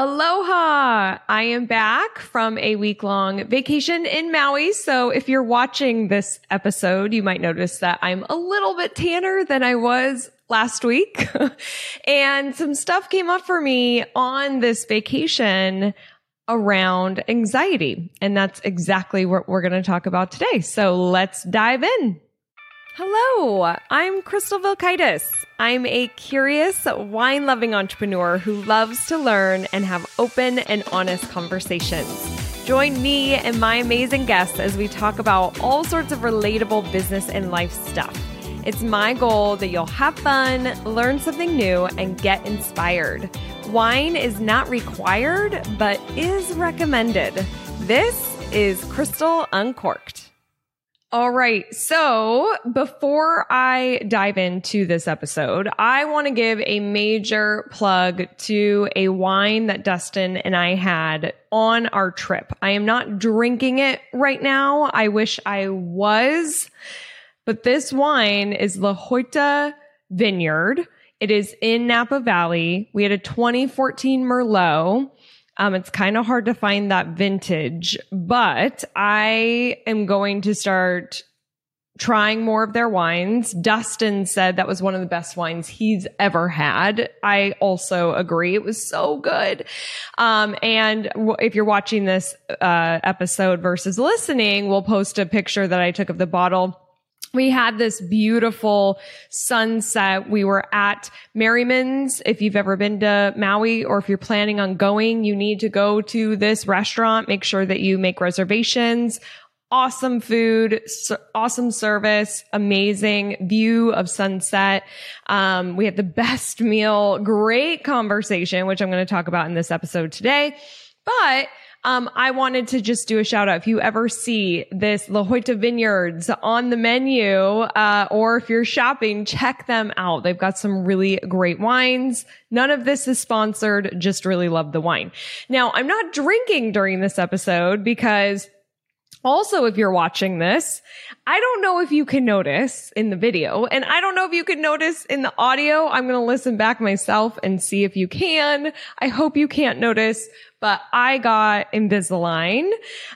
Aloha! I am back from a week long vacation in Maui. So if you're watching this episode, you might notice that I'm a little bit tanner than I was last week. and some stuff came up for me on this vacation around anxiety. And that's exactly what we're going to talk about today. So let's dive in. Hello, I'm Crystal Vilkaitis. I'm a curious, wine loving entrepreneur who loves to learn and have open and honest conversations. Join me and my amazing guests as we talk about all sorts of relatable business and life stuff. It's my goal that you'll have fun, learn something new, and get inspired. Wine is not required, but is recommended. This is Crystal Uncorked. All right. So before I dive into this episode, I want to give a major plug to a wine that Dustin and I had on our trip. I am not drinking it right now. I wish I was, but this wine is La Jota Vineyard. It is in Napa Valley. We had a 2014 Merlot. Um, it's kind of hard to find that vintage, but I am going to start trying more of their wines. Dustin said that was one of the best wines he's ever had. I also agree. It was so good. Um, and w- if you're watching this, uh, episode versus listening, we'll post a picture that I took of the bottle we had this beautiful sunset. We were at Merriman's. If you've ever been to Maui or if you're planning on going, you need to go to this restaurant. Make sure that you make reservations. Awesome food, awesome service, amazing view of sunset. Um, we had the best meal, great conversation, which I'm going to talk about in this episode today. But um, I wanted to just do a shout out. If you ever see this La Jota Vineyards on the menu, uh, or if you're shopping, check them out. They've got some really great wines. None of this is sponsored. Just really love the wine. Now, I'm not drinking during this episode because also, if you're watching this, I don't know if you can notice in the video, and I don't know if you can notice in the audio. I'm going to listen back myself and see if you can. I hope you can't notice, but I got Invisalign,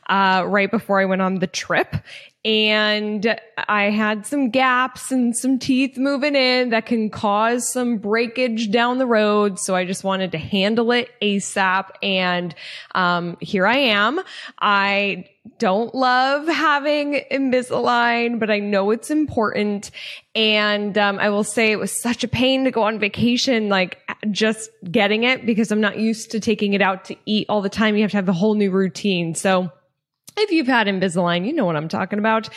uh, right before I went on the trip. And I had some gaps and some teeth moving in that can cause some breakage down the road. So I just wanted to handle it ASAP. And, um, here I am. I don't love having Invisalign, but I know it's important. And um, I will say it was such a pain to go on vacation, like just getting it because I'm not used to taking it out to eat all the time. You have to have a whole new routine. So if you've had Invisalign, you know what I'm talking about.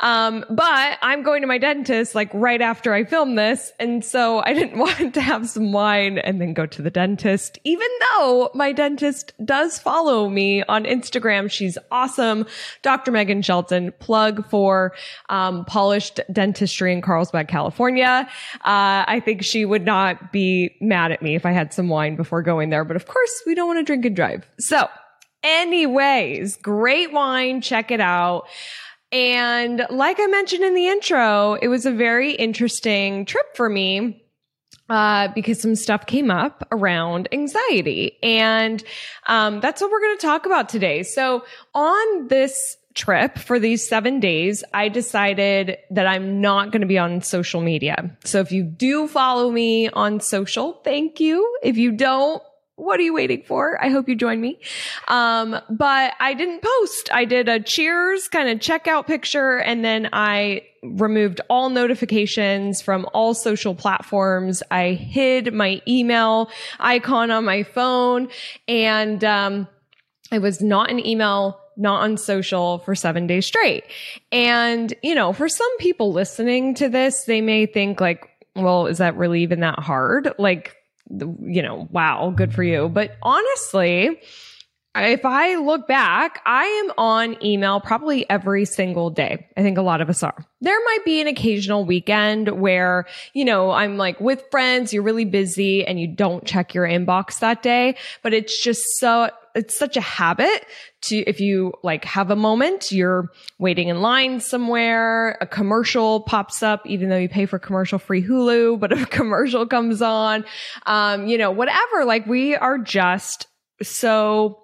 Um, but I'm going to my dentist like right after I film this. And so I didn't want to have some wine and then go to the dentist, even though my dentist does follow me on Instagram. She's awesome. Dr. Megan Shelton, plug for, um, polished dentistry in Carlsbad, California. Uh, I think she would not be mad at me if I had some wine before going there. But of course, we don't want to drink and drive. So Anyways, great wine. Check it out. And like I mentioned in the intro, it was a very interesting trip for me. Uh, because some stuff came up around anxiety. And, um, that's what we're going to talk about today. So on this trip for these seven days, I decided that I'm not going to be on social media. So if you do follow me on social, thank you. If you don't, what are you waiting for? I hope you join me. Um, but I didn't post. I did a cheers kind of checkout picture and then I removed all notifications from all social platforms. I hid my email icon on my phone and, um, I was not an email not on social for seven days straight. And, you know, for some people listening to this, they may think like, well, is that really even that hard? Like, you know, wow, good for you. But honestly, if I look back, I am on email probably every single day. I think a lot of us are. There might be an occasional weekend where, you know, I'm like with friends, you're really busy and you don't check your inbox that day, but it's just so, it's such a habit to, if you like have a moment, you're waiting in line somewhere, a commercial pops up, even though you pay for commercial free Hulu, but a commercial comes on, um, you know, whatever, like we are just so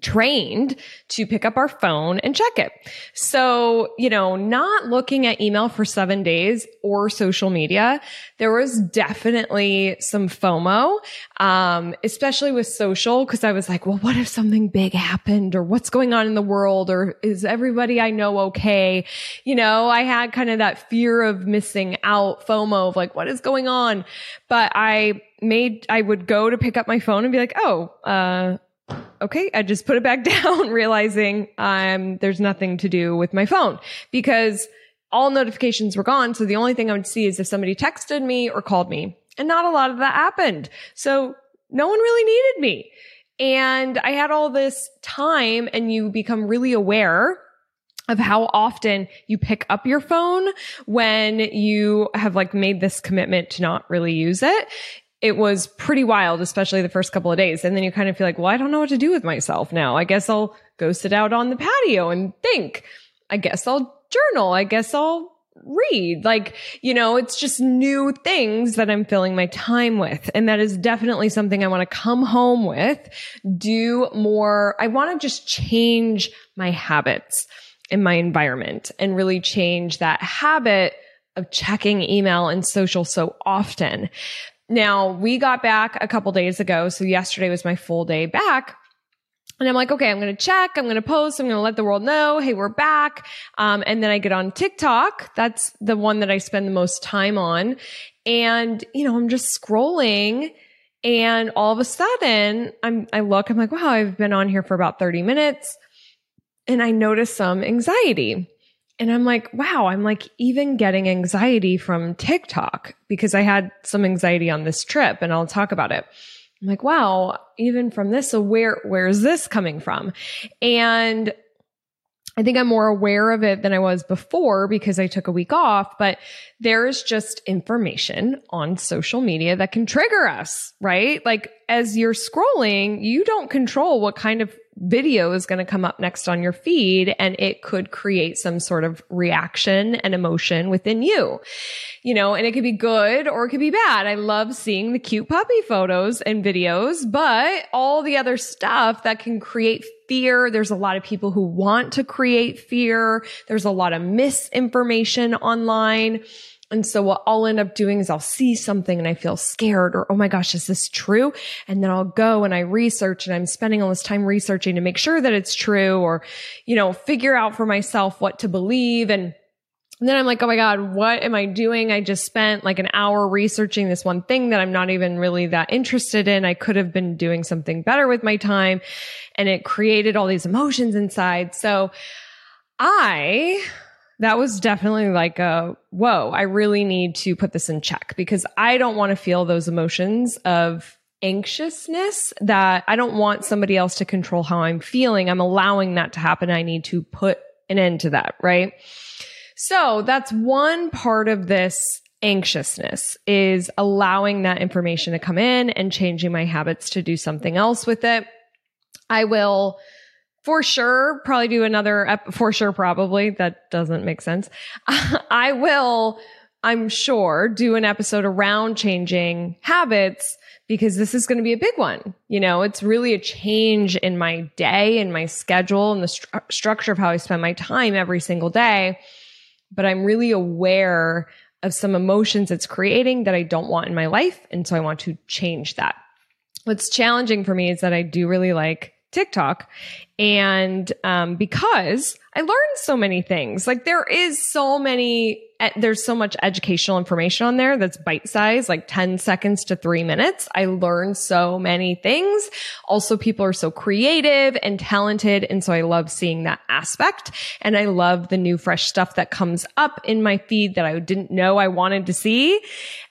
trained to pick up our phone and check it. So, you know, not looking at email for seven days or social media, there was definitely some FOMO, um, especially with social, because I was like, well, what if something big happened or what's going on in the world or is everybody I know okay? You know, I had kind of that fear of missing out FOMO of like, what is going on? But I made, I would go to pick up my phone and be like, oh, uh, okay, I just put it back down, realizing um, there's nothing to do with my phone because all notifications were gone. So the only thing I would see is if somebody texted me or called me. And not a lot of that happened. So no one really needed me. And I had all this time and you become really aware of how often you pick up your phone when you have like made this commitment to not really use it it was pretty wild, especially the first couple of days. And then you kind of feel like, well, I don't know what to do with myself now. I guess I'll go sit out on the patio and think. I guess I'll journal. I guess I'll read. Like, you know, it's just new things that I'm filling my time with. And that is definitely something I want to come home with, do more. I want to just change my habits in my environment and really change that habit of checking email and social so often. Now we got back a couple days ago. So yesterday was my full day back. And I'm like, okay, I'm going to check. I'm going to post. I'm going to let the world know, hey, we're back. Um, and then I get on TikTok. That's the one that I spend the most time on. And, you know, I'm just scrolling and all of a sudden I'm, I look, I'm like, wow, I've been on here for about 30 minutes and I notice some anxiety. And I'm like, wow, I'm like even getting anxiety from TikTok because I had some anxiety on this trip and I'll talk about it. I'm like, wow, even from this, so where, where is this coming from? And I think I'm more aware of it than I was before because I took a week off, but there's just information on social media that can trigger us, right? Like as you're scrolling, you don't control what kind of video is going to come up next on your feed and it could create some sort of reaction and emotion within you. You know, and it could be good or it could be bad. I love seeing the cute puppy photos and videos, but all the other stuff that can create fear. There's a lot of people who want to create fear. There's a lot of misinformation online. And so what I'll end up doing is I'll see something and I feel scared or, oh my gosh, is this true? And then I'll go and I research and I'm spending all this time researching to make sure that it's true or, you know, figure out for myself what to believe. And, and then I'm like, oh my God, what am I doing? I just spent like an hour researching this one thing that I'm not even really that interested in. I could have been doing something better with my time and it created all these emotions inside. So I that was definitely like a whoa, I really need to put this in check because I don't want to feel those emotions of anxiousness that I don't want somebody else to control how I'm feeling. I'm allowing that to happen. I need to put an end to that, right? So that's one part of this anxiousness is allowing that information to come in and changing my habits to do something else with it. I will for sure probably do another ep- for sure probably. That doesn't make sense. I will i'm sure do an episode around changing habits because this is going to be a big one. You know it's really a change in my day and my schedule and the stru- structure of how i spend my time every single day. But i'm really aware of some emotions it's creating that i don't want in my life and so i want to change that. What's challenging for me is that i do really like TikTok. And um, because I learned so many things, like there is so many, there's so much educational information on there that's bite size, like 10 seconds to three minutes. I learned so many things. Also, people are so creative and talented. And so I love seeing that aspect. And I love the new fresh stuff that comes up in my feed that I didn't know I wanted to see.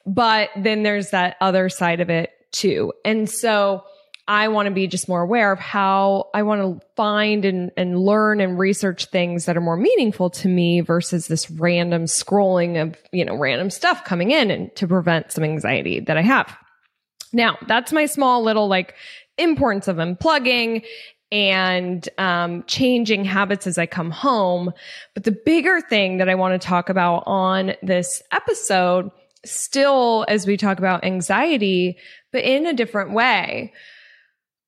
But then there's that other side of it too. And so, I want to be just more aware of how I want to find and, and learn and research things that are more meaningful to me versus this random scrolling of, you know, random stuff coming in and to prevent some anxiety that I have. Now, that's my small little like importance of unplugging and um, changing habits as I come home. But the bigger thing that I want to talk about on this episode, still as we talk about anxiety, but in a different way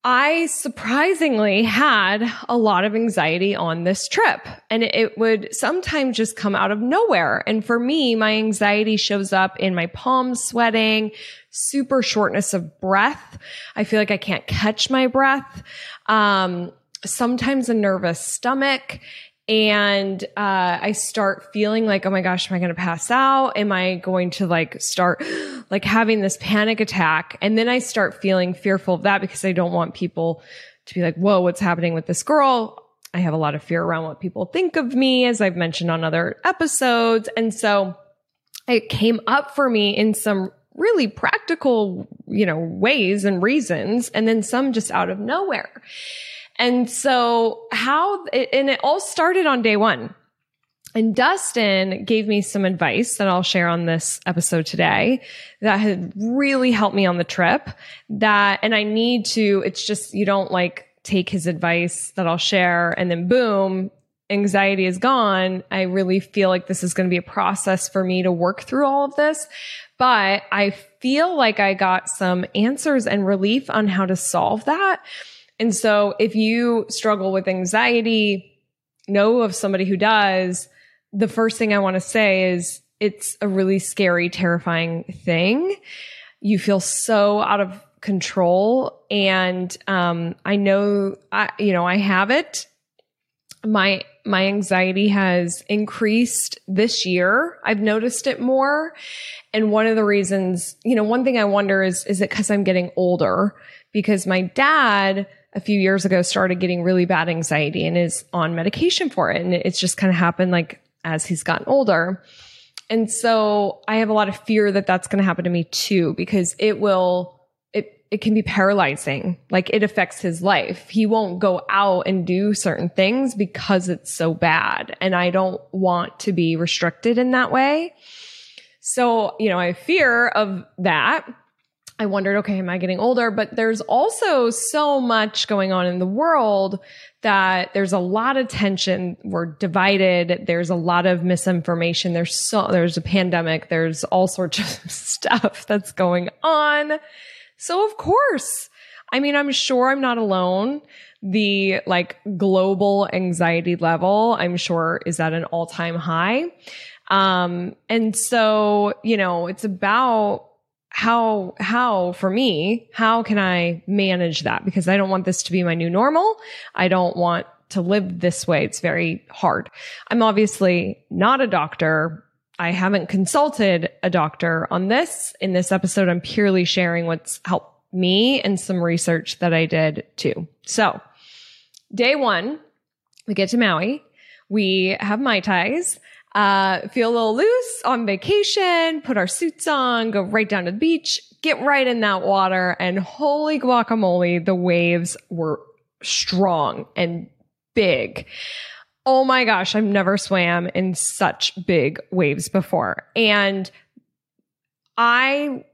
I surprisingly had a lot of anxiety on this trip and it would sometimes just come out of nowhere. And for me, my anxiety shows up in my palms sweating, super shortness of breath. I feel like I can't catch my breath. Um, sometimes a nervous stomach and uh, I start feeling like, oh my gosh, am I going to pass out? Am I going to like start like having this panic attack? And then I start feeling fearful of that because I don't want people to be like, whoa, what's happening with this girl? I have a lot of fear around what people think of me, as I've mentioned on other episodes. And so it came up for me in some really practical, you know, ways and reasons, and then some just out of nowhere. And so how, and it all started on day one. And Dustin gave me some advice that I'll share on this episode today that had really helped me on the trip that, and I need to, it's just, you don't like take his advice that I'll share and then boom, anxiety is gone. I really feel like this is going to be a process for me to work through all of this. But I feel like I got some answers and relief on how to solve that. And so if you struggle with anxiety, know of somebody who does, the first thing I want to say is it's a really scary, terrifying thing. You feel so out of control. And um, I know, I, you know, I have it. My my anxiety has increased this year. I've noticed it more. And one of the reasons, you know, one thing I wonder is, is it because I'm getting older? Because my dad a few years ago started getting really bad anxiety and is on medication for it. And it's just kind of happened like as he's gotten older. And so I have a lot of fear that that's going to happen to me too, because it will, it, it can be paralyzing. Like it affects his life. He won't go out and do certain things because it's so bad. And I don't want to be restricted in that way. So, you know, I fear of that. I wondered, okay, am I getting older? But there's also so much going on in the world that there's a lot of tension. We're divided. There's a lot of misinformation. There's so, there's a pandemic. There's all sorts of stuff that's going on. So of course, I mean, I'm sure I'm not alone. The like global anxiety level, I'm sure is at an all time high. Um, and so, you know, it's about how how for me how can i manage that? Because i don't want this to be my new normal. I don't want to live this way. It's very hard. I'm obviously not a doctor. I haven't consulted a doctor on this. In this episode i'm purely sharing what's helped me and some research that i did too. So day one we get to maui. We have mai tais uh, feel a little loose on vacation, put our suits on, go right down to the beach, get right in that water. And holy guacamole, the waves were strong and big. Oh my gosh, I've never swam in such big waves before. And I,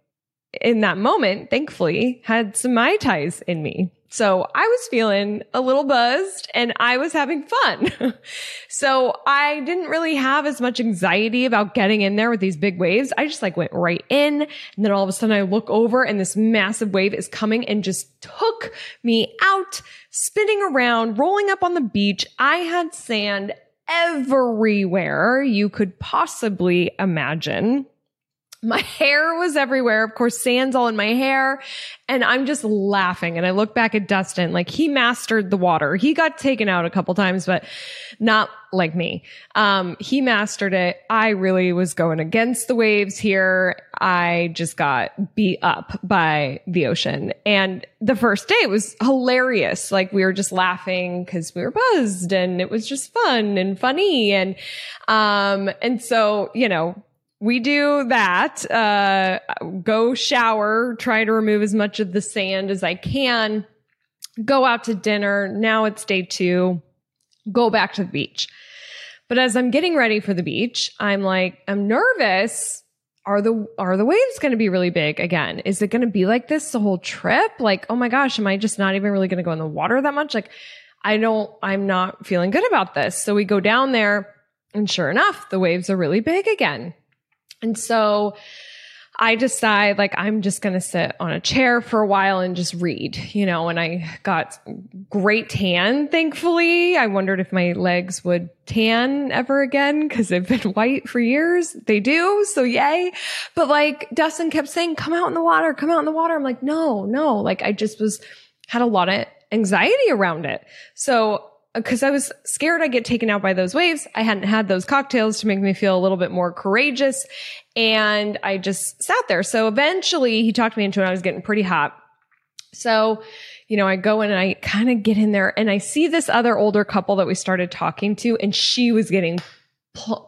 in that moment, thankfully, had some Mai Tais in me. So I was feeling a little buzzed and I was having fun. so I didn't really have as much anxiety about getting in there with these big waves. I just like went right in. And then all of a sudden I look over and this massive wave is coming and just took me out, spinning around, rolling up on the beach. I had sand everywhere you could possibly imagine. My hair was everywhere. Of course, sand's all in my hair. And I'm just laughing. And I look back at Dustin, like he mastered the water. He got taken out a couple times, but not like me. Um, he mastered it. I really was going against the waves here. I just got beat up by the ocean. And the first day it was hilarious. Like we were just laughing because we were buzzed and it was just fun and funny. And, um, and so, you know, we do that. Uh, go shower, try to remove as much of the sand as I can. Go out to dinner. Now it's day two. Go back to the beach. But as I'm getting ready for the beach, I'm like, I'm nervous. Are the are the waves going to be really big again? Is it going to be like this the whole trip? Like, oh my gosh, am I just not even really going to go in the water that much? Like, I don't. I'm not feeling good about this. So we go down there, and sure enough, the waves are really big again. And so I decide like I'm just going to sit on a chair for a while and just read, you know, and I got great tan, thankfully. I wondered if my legs would tan ever again because they've been white for years. They do. So yay. But like Dustin kept saying, come out in the water, come out in the water. I'm like, no, no. Like I just was, had a lot of anxiety around it. So because I was scared I'd get taken out by those waves. I hadn't had those cocktails to make me feel a little bit more courageous. And I just sat there. So eventually he talked me into it. I was getting pretty hot. So, you know, I go in and I kind of get in there and I see this other older couple that we started talking to and she was getting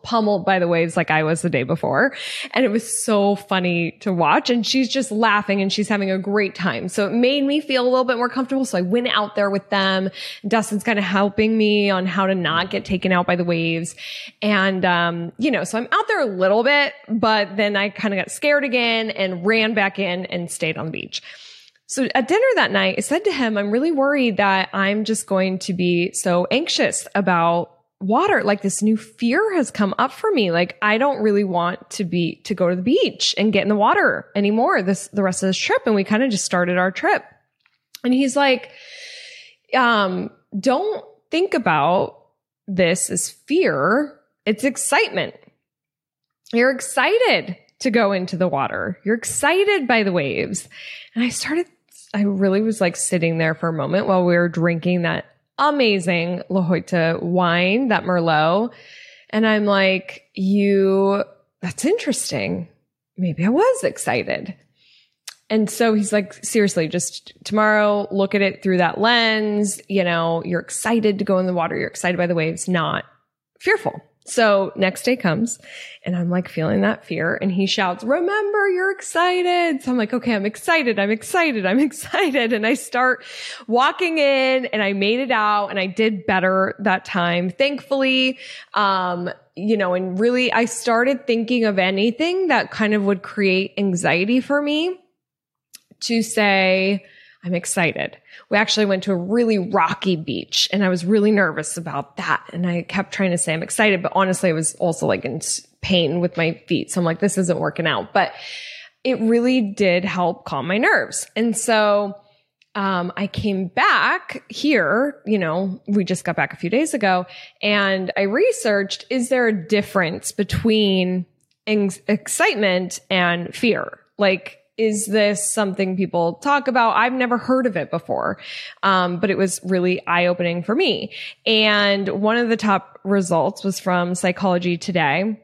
pummeled by the waves like I was the day before. And it was so funny to watch. And she's just laughing and she's having a great time. So it made me feel a little bit more comfortable. So I went out there with them. Dustin's kind of helping me on how to not get taken out by the waves. And, um, you know, so I'm out there a little bit, but then I kind of got scared again and ran back in and stayed on the beach. So at dinner that night, I said to him, I'm really worried that I'm just going to be so anxious about water like this new fear has come up for me. Like i don't really want to be to go to the beach and get in the water anymore this the rest of this trip. And we kind of just started our trip. And he's like um don't think about this as fear. It's excitement. You're excited to go into the water. You're excited by the waves. And i started I really was like sitting there for a moment while we were drinking that amazing La Jota wine, that Merlot. And I'm like, you, that's interesting. Maybe I was excited. And so he's like, seriously, just tomorrow, look at it through that lens. You know, you're excited to go in the water. You're excited by the waves, not fearful. So next day comes and I'm like feeling that fear and he shouts, remember you're excited. So I'm like, okay, I'm excited. I'm excited. I'm excited. And I start walking in and I made it out and I did better that time. Thankfully, um, you know, and really I started thinking of anything that kind of would create anxiety for me to say, I'm excited. We actually went to a really rocky beach and I was really nervous about that. And I kept trying to say I'm excited, but honestly, I was also like in pain with my feet. So I'm like, this isn't working out, but it really did help calm my nerves. And so, um, I came back here, you know, we just got back a few days ago and I researched, is there a difference between excitement and fear? Like, is this something people talk about? I've never heard of it before. Um, but it was really eye opening for me. And one of the top results was from Psychology Today.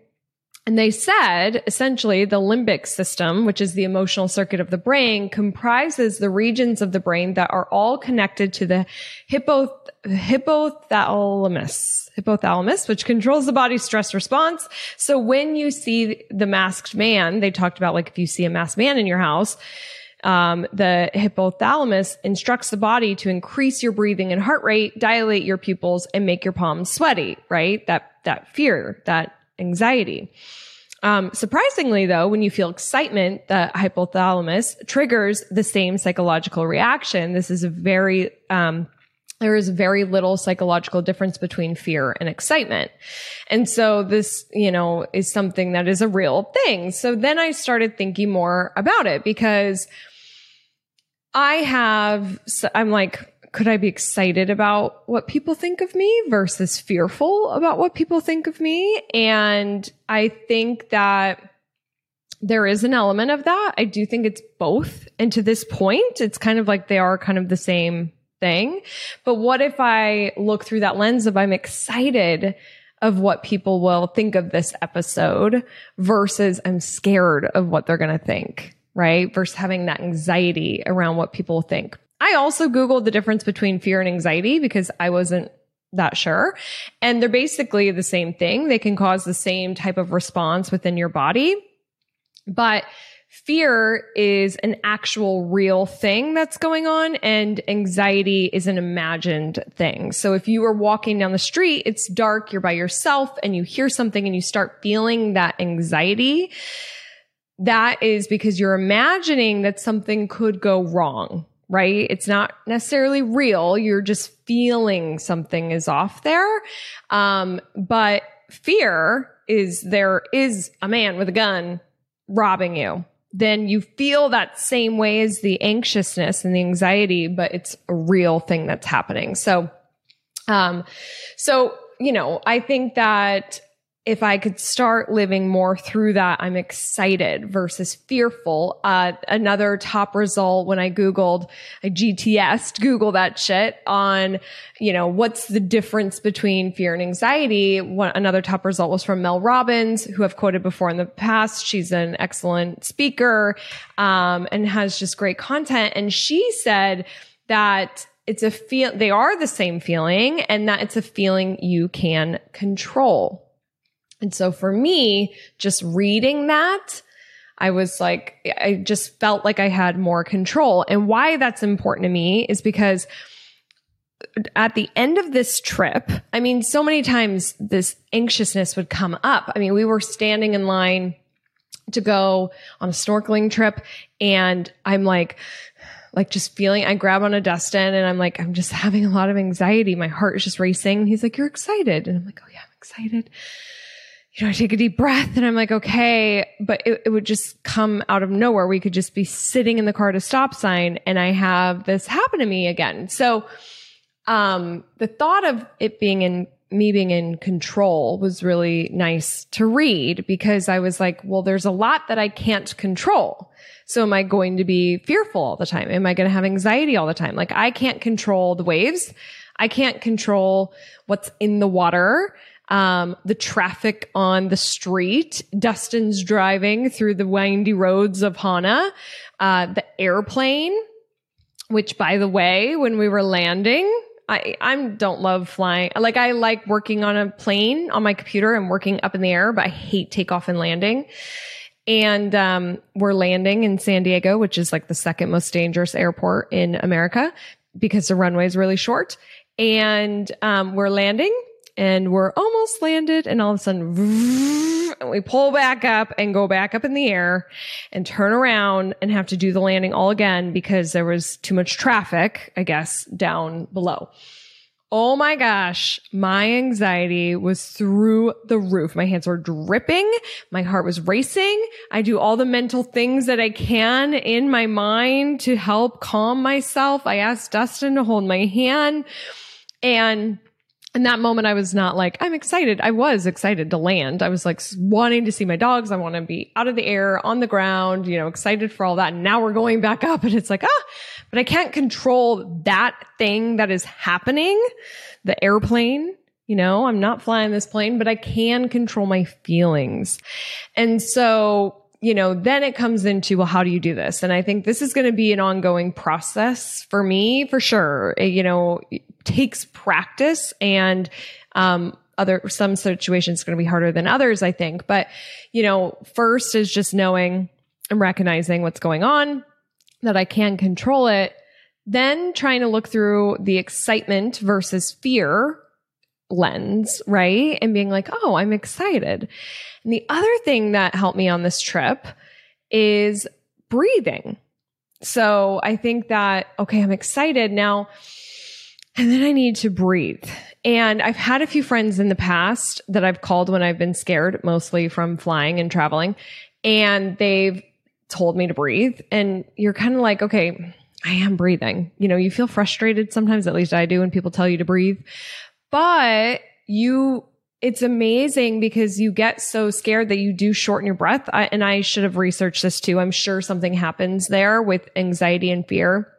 And they said essentially the limbic system, which is the emotional circuit of the brain, comprises the regions of the brain that are all connected to the hippo, hypothalamus, hypothalamus, which controls the body's stress response. So when you see the masked man, they talked about like if you see a masked man in your house, um, the hypothalamus instructs the body to increase your breathing and heart rate, dilate your pupils, and make your palms sweaty. Right? That that fear, that anxiety. Um, surprisingly, though, when you feel excitement, the hypothalamus triggers the same psychological reaction. This is a very, um, there is very little psychological difference between fear and excitement. And so this, you know, is something that is a real thing. So then I started thinking more about it because I have, I'm like, could I be excited about what people think of me versus fearful about what people think of me? And I think that there is an element of that. I do think it's both. And to this point, it's kind of like they are kind of the same thing. But what if I look through that lens of I'm excited of what people will think of this episode versus I'm scared of what they're going to think, right? Versus having that anxiety around what people think. I also Googled the difference between fear and anxiety because I wasn't that sure. And they're basically the same thing. They can cause the same type of response within your body. But fear is an actual real thing that's going on and anxiety is an imagined thing. So if you are walking down the street, it's dark, you're by yourself and you hear something and you start feeling that anxiety, that is because you're imagining that something could go wrong right? It's not necessarily real. You're just feeling something is off there. Um, but fear is there is a man with a gun robbing you. then you feel that same way as the anxiousness and the anxiety, but it's a real thing that's happening. So, um, so, you know, I think that if I could start living more through that, I'm excited versus fearful. Uh, another top result when I Googled, I GTS, Google that shit on, you know, what's the difference between fear and anxiety. One, another top result was from Mel Robbins, who I've quoted before in the past. She's an excellent speaker, um, and has just great content. And she said that it's a feel, they are the same feeling and that it's a feeling you can control. And so for me, just reading that, I was like, I just felt like I had more control. And why that's important to me is because at the end of this trip, I mean, so many times this anxiousness would come up. I mean, we were standing in line to go on a snorkeling trip and I'm like, like just feeling, I grab on a Dustin and I'm like, I'm just having a lot of anxiety. My heart is just racing. And he's like, you're excited. And I'm like, oh yeah, I'm excited you know, I take a deep breath and I'm like, okay, but it, it, would just come out of nowhere. We could just be sitting in the car at a stop sign and I have this happen to me again. So, um, the thought of it being in me being in control was really nice to read because I was like, well, there's a lot that I can't control. So am I going to be fearful all the time? Am I going to have anxiety all the time? Like I can't control the waves. I can't control what's in the water um, the traffic on the street. Dustin's driving through the windy roads of Hana. Uh, the airplane, which by the way, when we were landing, I, I don't love flying. Like I like working on a plane on my computer and working up in the air, but I hate takeoff and landing. And um, we're landing in San Diego, which is like the second most dangerous airport in America because the runway is really short. And um, we're landing and we're almost landed and all of a sudden we pull back up and go back up in the air and turn around and have to do the landing all again because there was too much traffic, I guess, down below. Oh my gosh, my anxiety was through the roof. My hands were dripping. My heart was racing. I do all the mental things that I can in my mind to help calm myself. I asked Dustin to hold my hand and in that moment, I was not like, I'm excited. I was excited to land. I was like wanting to see my dogs. I want to be out of the air, on the ground, you know, excited for all that. And now we're going back up and it's like, ah, but I can't control that thing that is happening. The airplane, you know, I'm not flying this plane, but I can control my feelings. And so, you know, then it comes into, well, how do you do this? And I think this is going to be an ongoing process for me, for sure. You know, takes practice and, um, other, some situations going to be harder than others, I think. But, you know, first is just knowing and recognizing what's going on, that I can control it. Then trying to look through the excitement versus fear lens, right? And being like, oh, I'm excited. And the other thing that helped me on this trip is breathing. So I think that, okay, I'm excited now. And then I need to breathe. And I've had a few friends in the past that I've called when I've been scared, mostly from flying and traveling. And they've told me to breathe. And you're kind of like, okay, I am breathing. You know, you feel frustrated sometimes, at least I do, when people tell you to breathe. But you, it's amazing because you get so scared that you do shorten your breath. I, and I should have researched this too. I'm sure something happens there with anxiety and fear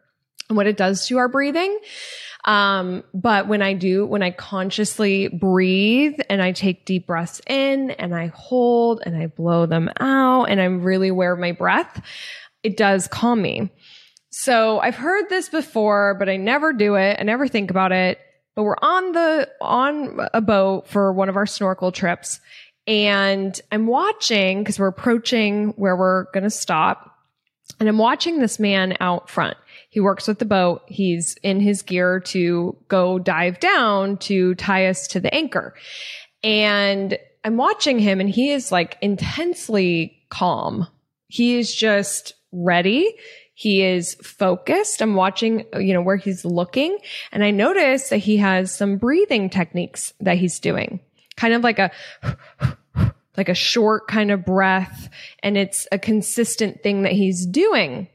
and what it does to our breathing. Um, but when I do, when I consciously breathe and I take deep breaths in and I hold and I blow them out and I'm really aware of my breath, it does calm me. So I've heard this before, but I never do it. I never think about it. But we're on the, on a boat for one of our snorkel trips and I'm watching because we're approaching where we're going to stop and I'm watching this man out front he works with the boat. He's in his gear to go dive down to tie us to the anchor. And I'm watching him and he is like intensely calm. He is just ready. He is focused. I'm watching, you know, where he's looking and I notice that he has some breathing techniques that he's doing. Kind of like a like a short kind of breath and it's a consistent thing that he's doing.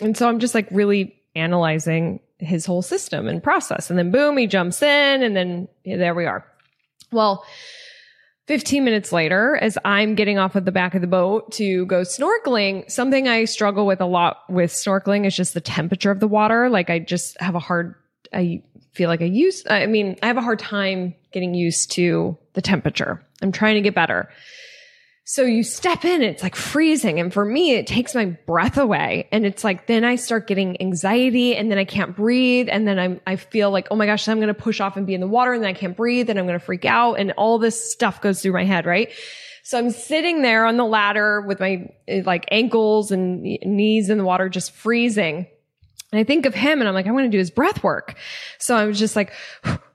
And so I'm just like really analyzing his whole system and process. And then boom, he jumps in and then yeah, there we are. Well, 15 minutes later, as I'm getting off of the back of the boat to go snorkeling, something I struggle with a lot with snorkeling is just the temperature of the water. Like I just have a hard, I feel like I use, I mean, I have a hard time getting used to the temperature. I'm trying to get better. So you step in, it's like freezing. And for me, it takes my breath away. And it's like, then I start getting anxiety and then I can't breathe. And then I'm, I feel like, oh my gosh, I'm going to push off and be in the water and then I can't breathe and I'm going to freak out. And all this stuff goes through my head, right? So I'm sitting there on the ladder with my eh, like ankles and knees in the water, just freezing. And I think of him and I'm like, I'm going to do his breath work. So I was just like,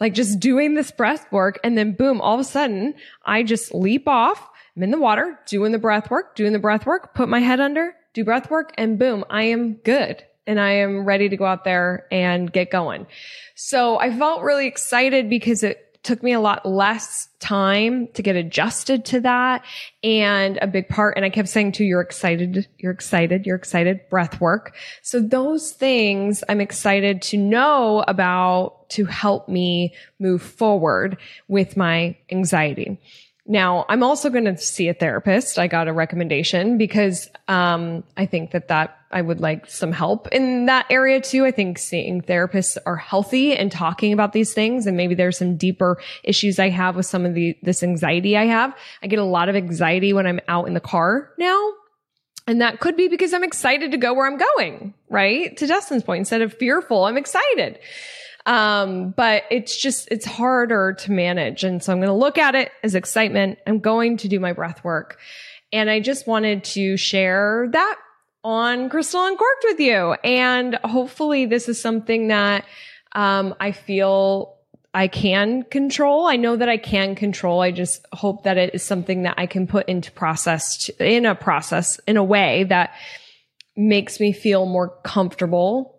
like just doing this breath work. And then boom, all of a sudden I just leap off. I'm in the water, doing the breath work, doing the breath work, put my head under, do breath work, and boom, I am good. And I am ready to go out there and get going. So I felt really excited because it took me a lot less time to get adjusted to that. And a big part, and I kept saying to you're excited, you're excited, you're excited, breath work. So those things I'm excited to know about to help me move forward with my anxiety. Now, I'm also going to see a therapist. I got a recommendation because um, I think that that I would like some help in that area too. I think seeing therapists are healthy and talking about these things, and maybe there's some deeper issues I have with some of the this anxiety I have. I get a lot of anxiety when I'm out in the car now. And that could be because I'm excited to go where I'm going, right? To Dustin's point, instead of fearful, I'm excited. Um, but it's just, it's harder to manage. And so I'm going to look at it as excitement. I'm going to do my breath work. And I just wanted to share that on Crystal Uncorked with you. And hopefully this is something that, um, I feel I can control. I know that I can control. I just hope that it is something that I can put into process to, in a process in a way that makes me feel more comfortable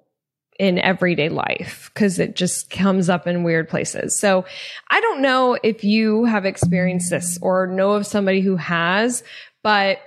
in everyday life because it just comes up in weird places. So I don't know if you have experienced this or know of somebody who has, but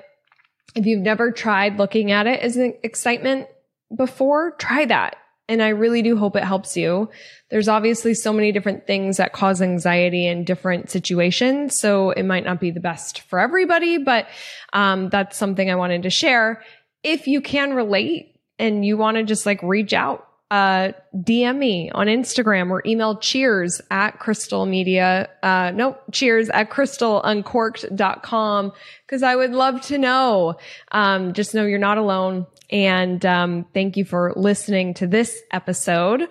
if you've never tried looking at it as an excitement before, try that. And I really do hope it helps you. There's obviously so many different things that cause anxiety in different situations. So it might not be the best for everybody, but um, that's something I wanted to share. If you can relate and you want to just like reach out uh, DM me on Instagram or email cheers at crystal media. Uh, no, cheers at crystaluncorked.com because I would love to know. Um, just know you're not alone. And, um, thank you for listening to this episode.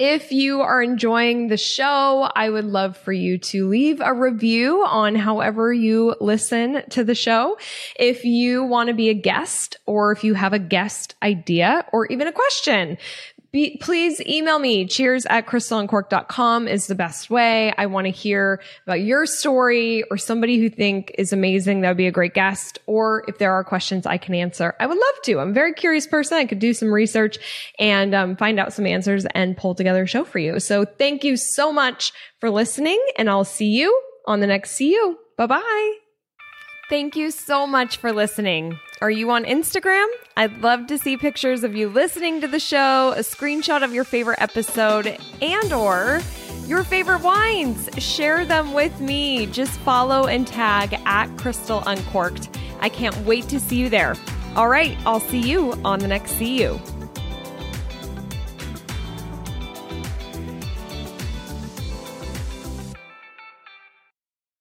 If you are enjoying the show, I would love for you to leave a review on however you listen to the show. If you want to be a guest or if you have a guest idea or even a question, be, please email me. Cheers at crystaluncorked.com is the best way. I want to hear about your story or somebody who think is amazing. That would be a great guest. Or if there are questions I can answer, I would love to. I'm a very curious person. I could do some research and um, find out some answers and pull together a show for you. So thank you so much for listening and I'll see you on the next See You. Bye bye. Thank you so much for listening. Are you on Instagram? I'd love to see pictures of you listening to the show, a screenshot of your favorite episode, and or your favorite wines. Share them with me. Just follow and tag at Crystal Uncorked. I can't wait to see you there. All right, I'll see you on the next See You.